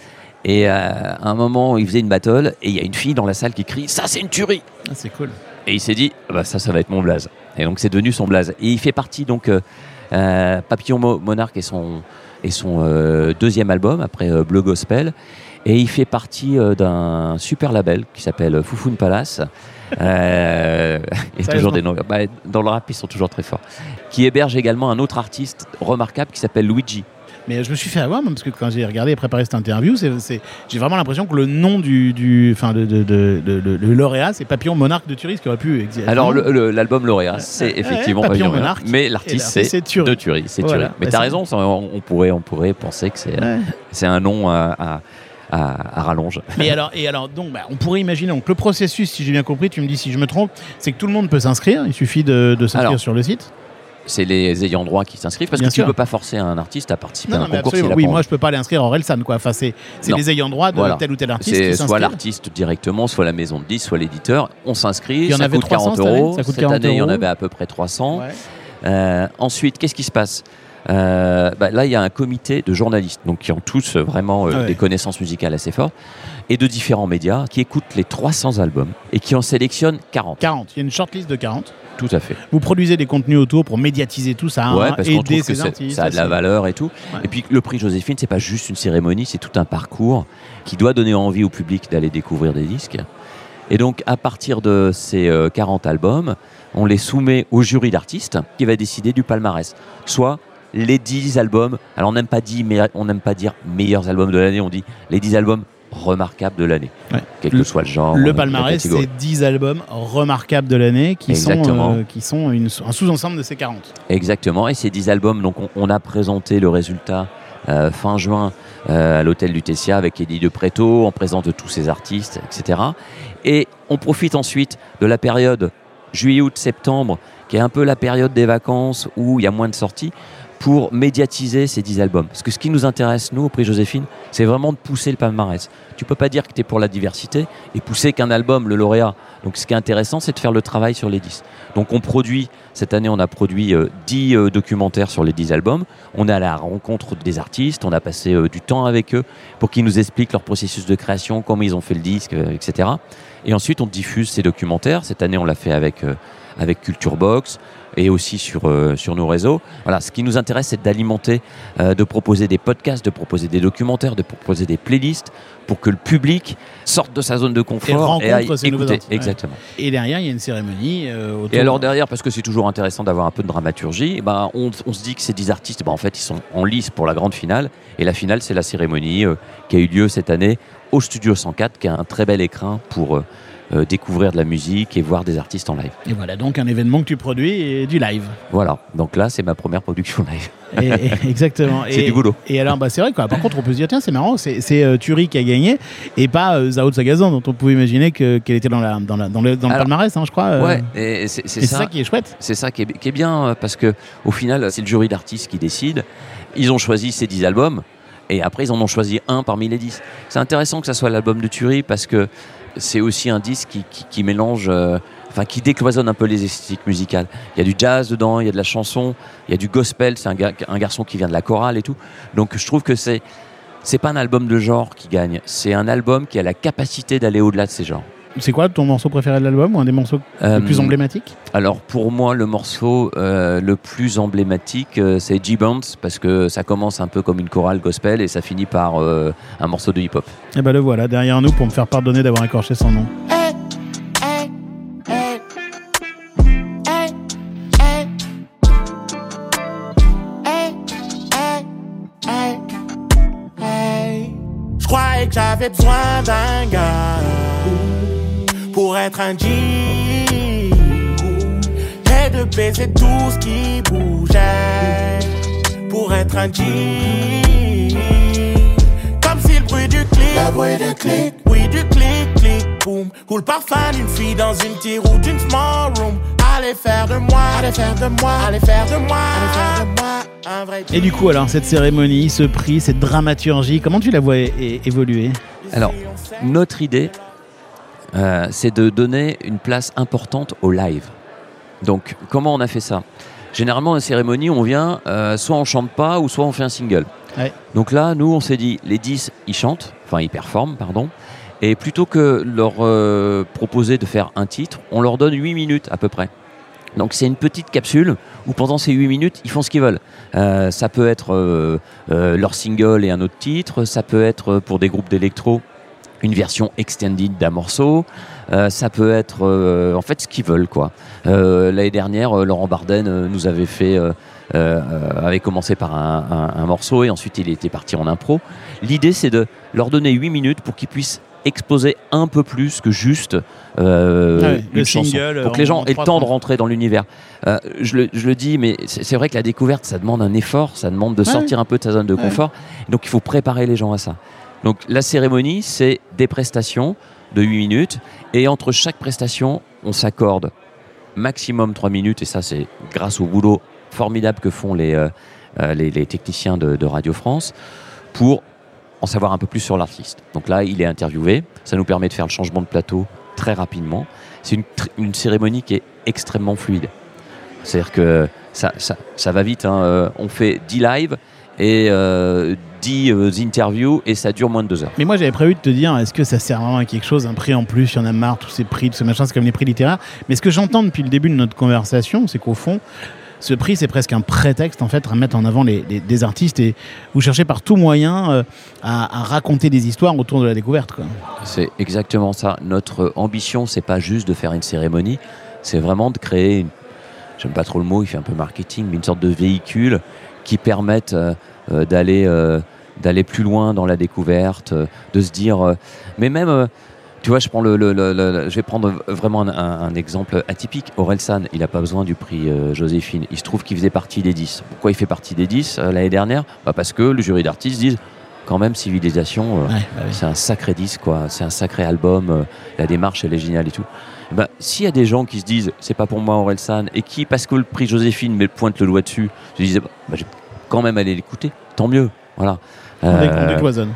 Speaker 8: Et à un moment, il faisait une battle et il y a une fille dans la salle qui crie « Ça, c'est une tuerie !»
Speaker 1: Ah, c'est cool.
Speaker 8: Et il s'est dit, Ah bah ça, ça va être mon blaze. Et donc c'est devenu son blaze. Et il fait partie donc euh, euh, Papillon Mo- Monarque et son et son euh, deuxième album après euh, Bleu Gospel. Et il fait partie d'un super label qui s'appelle Foufoune Palace. Euh, [laughs] et toujours des noms. bah, dans le rap, ils sont toujours très forts. Qui héberge également un autre artiste remarquable qui s'appelle Luigi.
Speaker 1: Mais je me suis fait avoir, moi, parce que quand j'ai regardé et préparé cette interview, j'ai vraiment l'impression que le nom du, du, de, de, de, de- lauréat, c'est Papillon Monarque de Turis, qui aurait pu exister.
Speaker 8: Alors l'album lauréat, c'est effectivement
Speaker 1: Papillon
Speaker 8: Papillon
Speaker 1: Monarque.
Speaker 8: mais l'artiste c'est de Thury, c'est
Speaker 1: Voilà.
Speaker 8: Mais
Speaker 1: Bah,
Speaker 8: t'as
Speaker 1: c'est-
Speaker 8: raison, ça, on on pourrait, on pourrait penser que c'est
Speaker 1: Ouais.
Speaker 8: c'est un nom à, à, à- à rallonge.
Speaker 1: Et alors, et alors donc, bah, on pourrait imaginer, donc le processus, si j'ai bien compris, tu me dis si je me trompe, c'est que tout le monde peut s'inscrire, il suffit de, de s'inscrire sur le site.
Speaker 8: C'est les ayants droit qui s'inscrivent parce
Speaker 1: Bien
Speaker 8: que tu ne peux pas forcer un artiste à participer
Speaker 1: Non,
Speaker 8: à
Speaker 1: non,
Speaker 8: un
Speaker 1: mais
Speaker 8: concours
Speaker 1: Oui, moi je peux pas l'inscrire en Relsan, quoi. Enfin, c'est,
Speaker 8: Non.
Speaker 1: les ayants droit de
Speaker 8: Voilà.
Speaker 1: tel ou tel artiste qui
Speaker 8: C'est soit l'artiste directement, soit la maison de 10, soit l'éditeur. On s'inscrit,
Speaker 1: Il y en
Speaker 8: ça
Speaker 1: avait
Speaker 8: coûte
Speaker 1: 300
Speaker 8: 40
Speaker 1: cette année
Speaker 8: euros.
Speaker 1: Ça
Speaker 8: Cette
Speaker 1: 40
Speaker 8: année, il y en avait à peu près 300.
Speaker 1: Ouais.
Speaker 8: Euh, ensuite, qu'est-ce qui se passe? Euh, bah, Là, il y a un comité de journalistes, donc qui ont tous euh, vraiment euh,
Speaker 1: Ah ouais.
Speaker 8: des connaissances musicales assez fortes, et de différents médias qui écoutent les 300 albums et qui en sélectionnent 40.
Speaker 1: 40, il y a une shortlist de 40.
Speaker 8: Tout à fait.
Speaker 1: Vous produisez des contenus autour pour médiatiser tout ça,
Speaker 8: Ouais,
Speaker 1: hein,
Speaker 8: parce qu'on
Speaker 1: aider ces artistes.
Speaker 8: ça a de la valeur et tout.
Speaker 1: Ouais.
Speaker 8: Et puis le prix Joséphine, c'est pas juste une cérémonie, c'est tout un parcours qui doit donner envie au public d'aller découvrir des disques. Et donc à partir de ces euh, 40 albums, on les soumet au jury d'artistes qui va décider du palmarès. Soit les 10 albums, alors on n'aime pas, dire, mais on n'aime pas dire meilleurs albums de l'année, on dit les 10 albums remarquables de l'année,
Speaker 1: Ouais.
Speaker 8: quel que
Speaker 1: Le-
Speaker 8: soit le genre.
Speaker 1: Le palmarès, c'est 10 albums remarquables de l'année qui
Speaker 8: Exactement.
Speaker 1: sont, euh, qui sont une- un sous-ensemble de ces 40.
Speaker 8: Exactement, et ces 10 albums, donc on, on a présenté le résultat euh, fin juin euh, à l'hôtel du Tessia avec Eddie de Preto, en présence de tous ces artistes, etc. Et on profite ensuite de la période juillet, août, septembre, qui est un peu la période des vacances où il y a moins de sorties, pour médiatiser ces 10 albums. Parce que ce qui nous intéresse, nous, au prix Joséphine, c'est vraiment de pousser le palmarès. Tu peux pas dire que tu es pour la diversité et pousser qu'un album, le lauréat. Donc ce qui est intéressant, c'est de faire le travail sur les 10. Donc on produit, cette année, on a produit euh, 10 euh, documentaires sur les 10 albums. On est à la rencontre des artistes, on a passé euh, du temps avec eux pour qu'ils nous expliquent leur processus de création, comment ils ont fait le disque, euh, etc. Et ensuite, on diffuse ces documentaires. Cette année, on l'a fait avec, avec Culture Box et aussi sur, euh, sur nos réseaux. Voilà, ce qui nous intéresse, c'est d'alimenter, euh, de proposer des podcasts, de proposer des documentaires, de proposer des playlists pour que le public sorte de sa zone de confort aille écouter.
Speaker 1: artistes, ouais.
Speaker 8: Exactement.
Speaker 1: Et derrière, il y a une cérémonie. euh,
Speaker 8: Et alors derrière, parce que c'est toujours intéressant d'avoir un peu de dramaturgie, eh ben, on, on se dit que ces 10 artistes, eh ben, en fait, ils sont en lice pour la grande finale. Et la finale, c'est la cérémonie qui a eu lieu cette année au Studio 104, qui a un très bel écrin pour euh, découvrir de la musique et voir des artistes en live.
Speaker 1: Et voilà, donc un événement que tu produis et du live.
Speaker 8: Voilà, donc là, c'est ma première production live.
Speaker 1: Et- et- [laughs] exactement.
Speaker 8: C'est du boulot.
Speaker 1: Et alors, bah, c'est vrai, quoi. Par contre, on peut se dire, tiens, c'est marrant, c'est euh, Thury qui a gagné et pas euh, Zao de Sagazan, dont on pouvait imaginer que- qu'elle était dans, la, dans, la- dans le, dans le palmarès, hein, je crois. euh.
Speaker 8: Ouais, et c'est ça.
Speaker 1: ça qui est chouette.
Speaker 8: C'est ça qui est, qui est bien euh, parce que au final, c'est le jury d'artistes qui décide. Ils ont choisi ces 10 albums et après ils en ont choisi un parmi les 10. C'est intéressant que ça soit l'album de Thury parce que c'est aussi un disque qui, mélange, euh, enfin qui décloisonne un peu les esthétiques musicales. Il y a du jazz dedans, il y a de la chanson, il y a du gospel. C'est un, ga- un garçon qui vient de la chorale et tout. Donc je trouve que c'est c'est pas un album de genre qui gagne, c'est un album qui a la capacité d'aller au-delà de ces genres.
Speaker 1: C'est quoi ton morceau préféré de l'album ou un des morceaux
Speaker 8: Euh,
Speaker 1: les plus emblématiques?
Speaker 8: Alors pour moi, le morceau euh, le plus emblématique, euh, c'est G-Bounce, parce que ça commence un peu comme une chorale gospel et ça finit par euh, un morceau de hip-hop.
Speaker 1: Et ben le voilà, derrière nous pour me faire pardonner d'avoir écorché son nom.
Speaker 3: Je croyais que j'avais besoin d'un gars être un G et de baiser tout ce qui bougeait pour être un G. Comme si le bruit du clic, le bruit du clic, oui du clic, clic, boum, ou le parfum d'une fille dans une tire ou d'une small room. Allez faire de moi, allez faire de moi, allez faire de moi, allez faire de moi. Un vrai
Speaker 1: Et du coup, alors, cette cérémonie, ce prix, cette dramaturgie, comment tu la vois évoluer?
Speaker 8: Alors, notre idée, euh, c'est de donner une place importante au live. Donc, comment on a fait ça? Généralement, à une cérémonie, on vient, euh, soit on chante pas, ou soit on fait un single.
Speaker 1: Ouais.
Speaker 8: Donc là, nous, on s'est dit, les 10, ils chantent, enfin, ils performent, pardon. Et plutôt que leur euh, proposer de faire un titre, on leur donne 8 minutes à peu près. Donc c'est une petite capsule où pendant ces 8 minutes, ils font ce qu'ils veulent. Euh, ça peut être euh, euh, leur single et un autre titre, ça peut être pour des groupes d'électro une version extended d'un morceau, Euh, ça peut être euh, en fait ce qu'ils veulent quoi. Euh, L'année dernière, Laurent Barden nous avait fait, avait commencé par un, un- un morceau et ensuite il était parti en impro. L'idée c'est de leur donner 8 minutes pour qu'ils puissent exposer un peu plus que juste euh,
Speaker 1: Ouais,
Speaker 8: une
Speaker 1: le
Speaker 8: chanson.
Speaker 1: single,
Speaker 8: Pour que les gens
Speaker 1: en
Speaker 8: aient le temps de rentrer dans l'univers. Euh, je, le, je le dis, mais c'est vrai que la découverte, ça demande un effort, ça demande de
Speaker 1: Ouais.
Speaker 8: sortir un peu de sa zone de
Speaker 1: Ouais.
Speaker 8: confort. Donc il faut préparer les gens à ça. Donc la cérémonie, c'est des prestations de 8 minutes. Et entre chaque prestation, on s'accorde maximum 3 minutes. Et ça, c'est grâce au boulot formidable que font les, euh, euh, les, techniciens de, Radio France pour en savoir un peu plus sur l'artiste. Donc là, il est interviewé. Ça nous permet de faire le changement de plateau très rapidement. C'est une, une cérémonie qui est extrêmement fluide. C'est-à-dire que ça, ça, ça va vite. hein. Euh, On fait 10 lives et 10 euh, interviews et ça dure moins de 2 heures.
Speaker 1: Mais moi, j'avais prévu de te dire, est-ce que ça sert vraiment à quelque chose, un prix en plus, il y en a marre, tous ces prix, tout ce machin, c'est comme les prix littéraires. Mais ce que j'entends depuis le début de notre conversation, c'est qu'au fond, ce prix, c'est presque un prétexte, en fait, à mettre en avant les, les- des artistes et vous cherchez par tout moyen euh, à, à raconter des histoires autour de la découverte.
Speaker 8: C'est exactement ça. Notre ambition, c'est pas juste de faire une cérémonie, c'est vraiment de créer, une, j'aime pas trop le mot, il fait un peu marketing, mais une sorte de véhicule qui permette euh, euh, d'aller d'aller plus loin dans la découverte, euh, de se dire, euh, mais même, euh, tu vois, je prends le, le- le- le- je vais prendre vraiment un, un- un exemple atypique. Aurel San, il n'a pas besoin du prix Joséphine. Il se trouve qu'il faisait partie des 10. Pourquoi il fait partie des 10 euh, l'année dernière? Bah Parce que le jury d'artistes disent, quand même, civilisation.
Speaker 1: Ouais, bah oui.
Speaker 8: c'est un sacré disque, quoi. C'est un sacré album. euh, la démarche, elle est géniale et tout. Ben, s'il y a des gens qui se disent, c'est pas pour moi, Aurel San, et qui, parce que le prix Joséphine met pointe le doigt dessus, se disent, bah, je vais quand même aller l'écouter. Tant mieux. Voilà.
Speaker 1: On, dé- on
Speaker 8: Euh,
Speaker 1: décloisonne.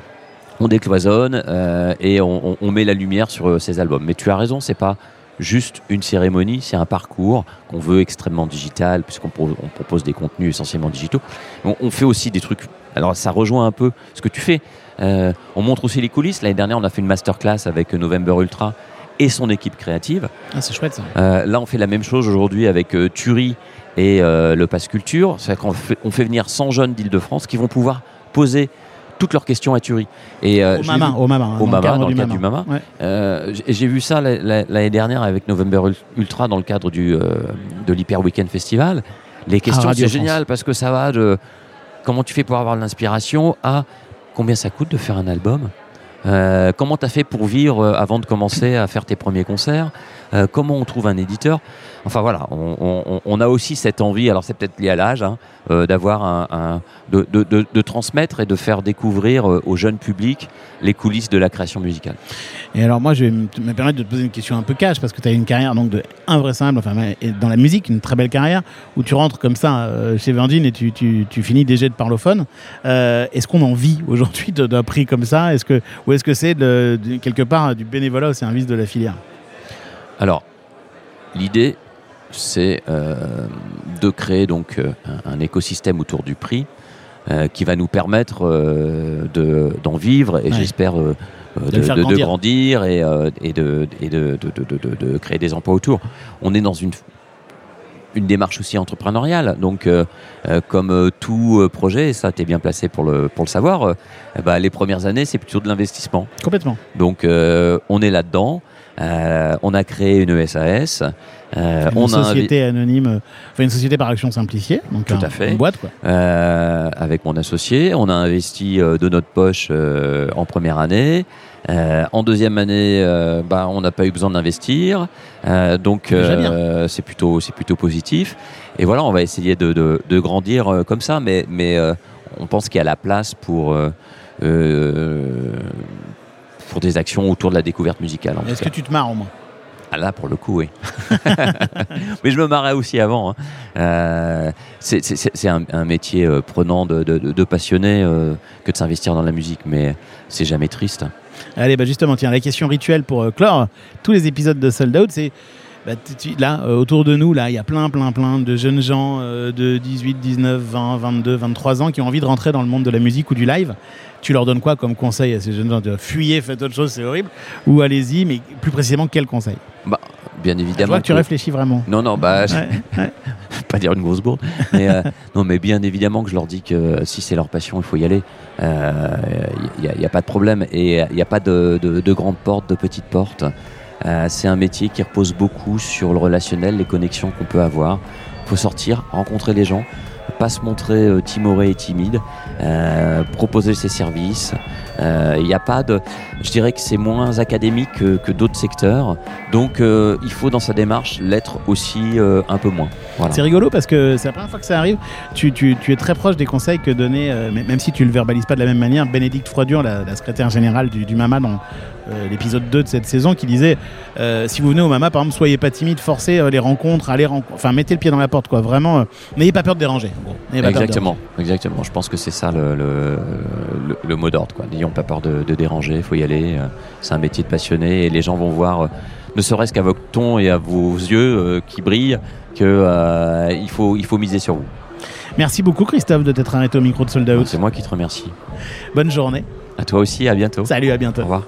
Speaker 8: on décloisonne euh, et on, on- on met la lumière sur euh, ces albums. Mais tu as raison, c'est pas juste une cérémonie, c'est un parcours qu'on veut extrêmement digital, puisqu'on pro- on propose des contenus essentiellement digitaux. On, on fait aussi des trucs. Alors ça rejoint un peu ce que tu fais. Euh, on montre aussi les coulisses. L'année dernière, on a fait une masterclass avec November Ultra et son équipe créative.
Speaker 1: Ah, c'est chouette ça.
Speaker 8: Euh, là, on fait la même chose aujourd'hui avec Turi et le Pass Culture. C'est-à-dire qu'on fait, on fait venir 100 jeunes d'Île-de-France qui vont pouvoir poser toutes leurs questions à Turi. Et, euh,
Speaker 1: Au Mama,
Speaker 8: vu-
Speaker 1: au Mama.
Speaker 8: au Mama, dans le cadre du Mama.
Speaker 1: Ouais.
Speaker 8: euh, j'ai- vu ça la- la- l'année dernière avec November Ul- Ultra dans le cadre du, euh, de l'Hyper Weekend Festival. Les questions, c'est génial parce que ça va de comment tu fais pour avoir de l'inspiration à combien ça coûte de faire un album. Comment tu as fait pour vivre avant de commencer à faire tes premiers concerts Euh, Comment on trouve un éditeur Enfin voilà, on, a aussi cette envie, alors c'est peut-être lié à l'âge, hein, euh, d'avoir un, de, transmettre et de faire découvrir euh, au jeune public les coulisses de la création musicale.
Speaker 1: Et alors moi, je vais me me permettre de te poser une question un peu cash parce que tu as une carrière donc de invraisemblable, enfin dans la musique, une très belle carrière où tu rentres comme ça chez Virgin et tu, tu, tu finis DG de parlophone. Est-ce qu'on en vit aujourd'hui d'un prix comme ça? Est-ce que ou est-ce que c'est quelque part du bénévolat au service de la filière?
Speaker 8: Alors, l'idée, c'est euh, de créer donc euh, un, un écosystème autour du prix euh, qui va nous permettre euh, de- d'en vivre et
Speaker 1: Ouais.
Speaker 8: j'espère
Speaker 1: De
Speaker 8: de
Speaker 1: grandir.
Speaker 8: et, et de, et de, de- de- de- de créer des emplois autour. On est dans une une démarche aussi entrepreneuriale. Donc, comme tout projet, et ça, tu es bien placé pour le, pour le savoir, ben, les premières années, c'est plutôt de l'investissement.
Speaker 1: Complètement.
Speaker 8: Donc on est là-dedans. Euh, on a créé une ESAS. Euh,
Speaker 1: Une
Speaker 8: on a invi-
Speaker 1: société anonyme, enfin une société par action simplifiée, donc
Speaker 8: Tout
Speaker 1: un-
Speaker 8: à fait.
Speaker 1: une boîte quoi.
Speaker 8: euh, avec mon associé. On a investi de notre poche en première année. En deuxième année, bah, on n'a pas eu besoin d'investir. Donc c'est plutôt c'est plutôt positif. Et voilà, on va essayer de, de- de grandir comme ça, mais mais on pense qu'il y a la place pour euh, pour des actions autour de la découverte musicale.
Speaker 1: Est-ce que tu te marres au moins
Speaker 8: Ah, là, pour le coup, oui. [laughs] Mais je me marrais aussi avant. hein. Euh, c'est- un, un métier euh, prenant de, de, de- de passionné euh, que de s'investir dans la musique, mais c'est jamais triste.
Speaker 1: Allez, bah justement, tiens, la question rituelle pour clore tous les épisodes de Sold Out, c'est bah, tu- là, euh, autour de nous, là, il y a plein, plein, plein de jeunes gens euh, de 18, 19, 20, 22, 23 ans qui ont envie de rentrer dans le monde de la musique ou du live. Tu leur donnes quoi comme conseil à ces jeunes gens? De Fuyez, faites autre chose, c'est horrible. Ou allez-y, mais plus précisément, quel conseil?
Speaker 8: Bah, bien
Speaker 1: Je
Speaker 8: évidemment.
Speaker 1: vois que tu réfléchis vraiment.
Speaker 8: Non, non, bah, je-
Speaker 1: Ouais, ouais. [laughs]
Speaker 8: pas dire une grosse bourde. Mais, euh, non, mais bien évidemment que je leur dis que si c'est leur passion, il faut y aller. Il n'y a, pas de problème. Et il n'y a pas de, de, de grandes portes, de petites portes. Euh, c'est un métier qui repose beaucoup sur le relationnel, les connexions qu'on peut avoir. Il faut sortir, rencontrer les gens, pas se montrer euh, timoré et timide, euh, proposer ses services. Il n'y a pas de. Je dirais que c'est moins académique que, que d'autres secteurs. Donc euh, il faut dans sa démarche l'être aussi euh, un peu moins.
Speaker 1: C'est rigolo parce que c'est la première fois que ça arrive. Tu, tu- tu es très proche des conseils que donnait, euh, même si tu le verbalises pas de la même manière, Bénédicte Froidur, la, secrétaire générale du, MAMA dans euh, l'épisode 2 de cette saison, qui disait euh, si vous venez au MAMA, par exemple, soyez pas timide, forcez euh, les rencontres, allez enfin mettez le pied dans la porte, quoi. Vraiment, euh, n'ayez pas peur de déranger.
Speaker 8: Exactement, exactement. Je pense que c'est ça le, le, le- le mot d'ordre. N'ayons pas peur de, de déranger, il faut y aller. euh, C'est un métier de passionné et les gens vont voir, euh, ne serait-ce qu'à votre ton et à vos yeux euh, qui brillent, que euh, il faut il faut miser sur vous.
Speaker 1: Merci beaucoup, Christophe, de t'être arrêté au micro de Sold Out.
Speaker 8: C'est moi qui te remercie.
Speaker 1: Bonne journée.
Speaker 8: À toi aussi, à bientôt.
Speaker 1: Salut, à bientôt.
Speaker 8: Au revoir.